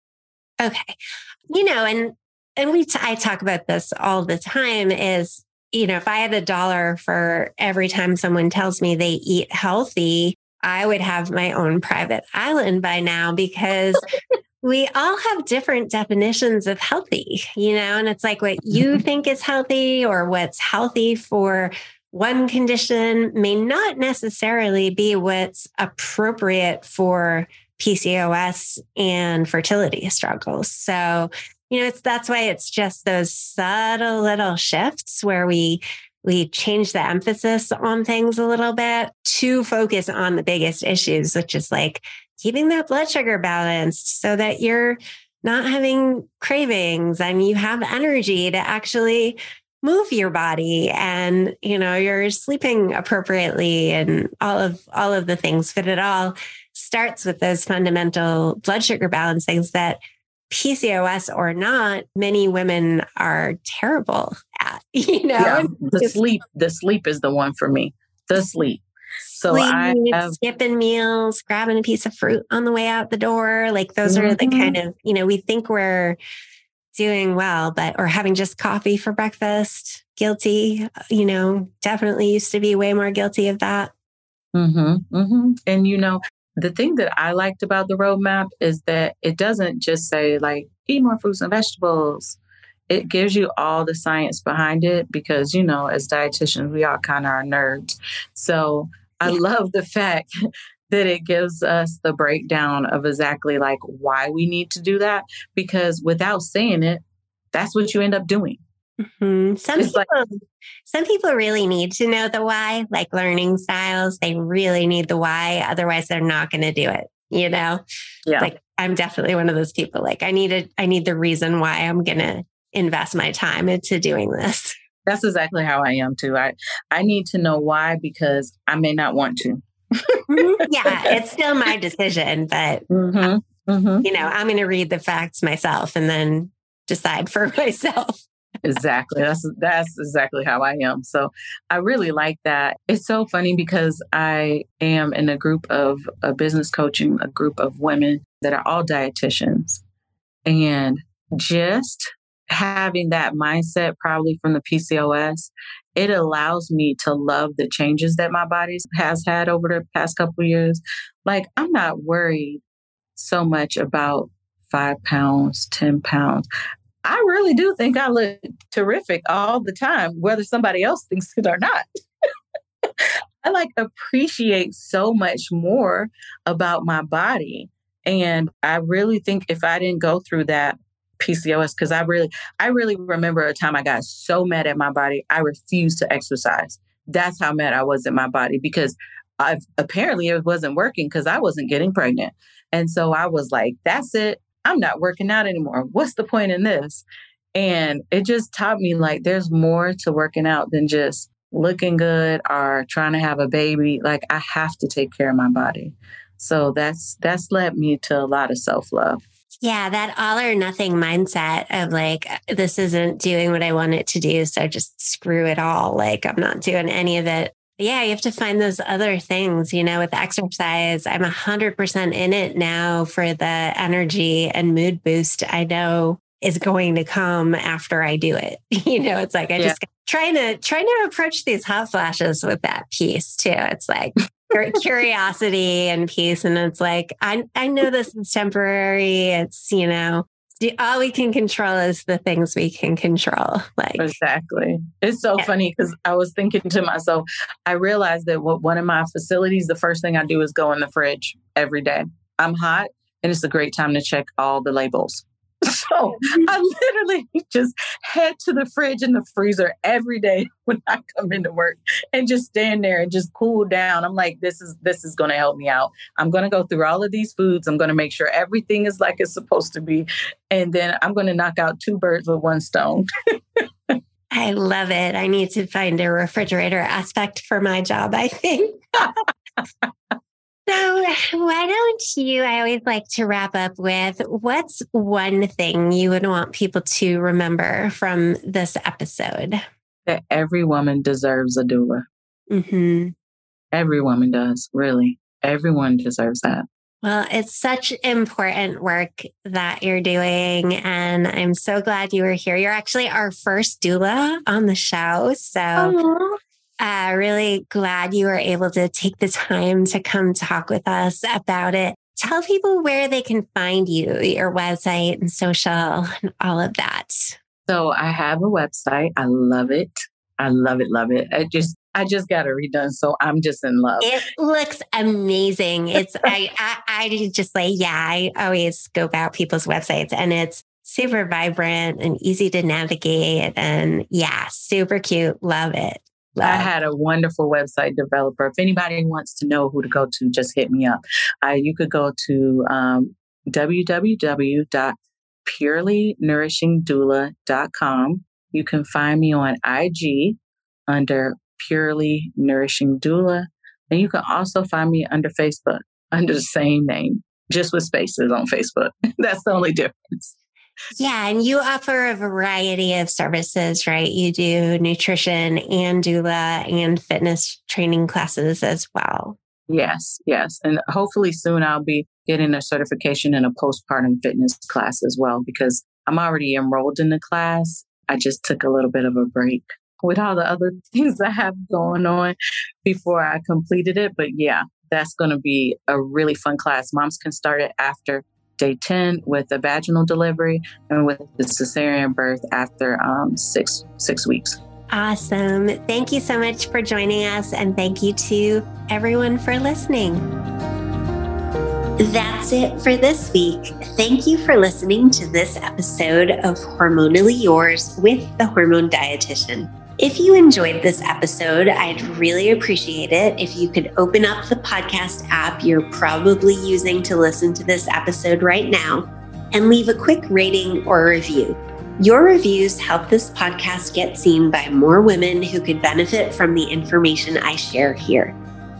Okay. You know, and and we t- I talk about this all the time is, you know, if I had a dollar for every time someone tells me they eat healthy, I would have my own private island by now because [LAUGHS] we all have different definitions of healthy, you know, and it's like what you mm-hmm. think is healthy or what's healthy for one condition may not necessarily be what's appropriate for PCOS and fertility struggles. So, you know, it's that's why it's just those subtle little shifts where we we change the emphasis on things a little bit to focus on the biggest issues, which is like keeping that blood sugar balanced so that you're not having cravings and you have energy to actually move your body and you know you're sleeping appropriately and all of all of the things but it all starts with those fundamental blood sugar balance things that PCOS or not, many women are terrible at, [LAUGHS] you know. Yeah, the sleep, the sleep is the one for me. The sleep. So sleep, I have, skipping meals, grabbing a piece of fruit on the way out the door. Like those mm-hmm. are the kind mm-hmm. of, you know, we think we're doing well, but or having just coffee for breakfast, guilty, you know, definitely used to be way more guilty of that. Mm-hmm, mm-hmm. And you know, the thing that I liked about the roadmap is that it doesn't just say like eat more fruits and vegetables. It gives you all the science behind it because, you know, as dietitians, we all kind of are nerds. So I love the fact [LAUGHS] that it gives us the breakdown of exactly like why we need to do that because without saying it, that's what you end up doing. Mm-hmm. Some people, like, some people really need to know the why, like learning styles. They really need the why, otherwise they're not going to do it. You know, yeah. Like I'm definitely one of those people. Like I need a, I need the reason why I'm going to invest my time into doing this. [LAUGHS] That's exactly how I am too. I I need to know why because I may not want to. mm-hmm. [LAUGHS] Yeah, it's still my decision, but mm-hmm. Mm-hmm. you know, I'm going to read the facts myself and then decide for [LAUGHS] myself exactly. That's that's exactly how I am. So I really like that. It's so funny because I am in a group of a business coaching, a group of women that are all dietitians. And just having that mindset probably from the PCOS, it allows me to love the changes that my body has had over the past couple years. Like I'm not worried so much about five pounds, 10 pounds. I really do think I look terrific all the time, whether somebody else thinks it or not. [LAUGHS] I like appreciate so much more about my body. And I really think if I didn't go through that PCOS, because I really, I really remember a time I got so mad at my body, I refused to exercise. That's how mad I was at my body because I've apparently it wasn't working because I wasn't getting pregnant. And so I was like, that's it. I'm not working out anymore. What's the point in this? And it just taught me like there's more to working out than just looking good or trying to have a baby. Like I have to take care of my body. So that's that's led me to a lot of self-love. Yeah, that all or nothing mindset of like, this isn't doing what I want it to do. So just screw it all. Like, I'm not doing any of it yeah, you have to find those other things, you know, with exercise. I'm 100% in it now for the energy and mood boost I know is going to come after I do it. [LAUGHS] You know, it's like I yeah. just trying to trying to approach these hot flashes with that piece too. It's like [LAUGHS] curiosity and peace and it's like I I know this is temporary. It's, you know, all we can control is the things we can control. Like exactly. It's so yeah. funny because I was thinking to myself, I realized that what one of my facilities, the first thing I do is go in the fridge every day. I'm hot and it's a great time to check all the labels. [LAUGHS] So I literally just head to the fridge and the freezer every day [LAUGHS] when I come into work and just stand there and just cool down. I'm like, this is this is gonna help me out. I'm gonna go through all of these foods. I'm gonna make sure everything is like it's supposed to be. And then I'm gonna knock out two birds with one stone. [LAUGHS] I love it. I need to find a refrigerator aspect for my job, I think. So, [LAUGHS] why don't you? I always like to wrap up with what's one thing you would want people to remember from this episode? That every woman deserves a doula. Mm-hmm. Every woman does, really. Everyone deserves that. Well, it's such important work that you're doing. And I'm so glad you were here. You're actually our first doula on the show. So Aww uh, really glad you were able to take the time to come talk with us about it. Tell people where they can find you, your website and social and all of that. So I have a website. I love it. I love it, love it. I just I just got it redone, so I'm just in love. It looks amazing. It's I, I I just like yeah. I always go about people's websites, and it's super vibrant and easy to navigate, and yeah, super cute. Love it. I had a wonderful website developer. If anybody wants to know who to go to, just hit me up. You could go to um, www.purelynourishingdoula.com You can find me on IG under Purely Nourishing Doula. And you can also find me under Facebook under the same name, just with spaces on Facebook. [LAUGHS] That's the only difference. Yeah. And you offer a variety of services, right? You do nutrition and doula and fitness training classes as well. Yes, yes. And hopefully soon I'll be getting a certification in a postpartum fitness class as well because I'm already enrolled in the class. I just took a little bit of a break with all the other [LAUGHS] things I have going on before I completed it. But yeah, that's going to be a really fun class. Moms can start it after day 10 with a vaginal delivery and with the cesarean birth after um, six six weeks. Awesome. Thank you so much for joining us, and thank you to everyone for listening. That's it for this week. Thank you for listening to this episode of Hormonally Yours with the Hormone Dietitian. If you enjoyed this episode, I'd really appreciate it if you could open up the podcast app you're probably using to listen to this episode right now and leave a quick rating or review. Your reviews help this podcast get seen by more women who could benefit from the information I share here.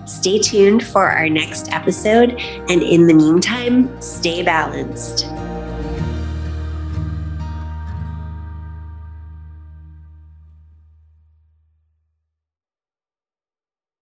Stay tuned for our next episode, and in the meantime, stay balanced.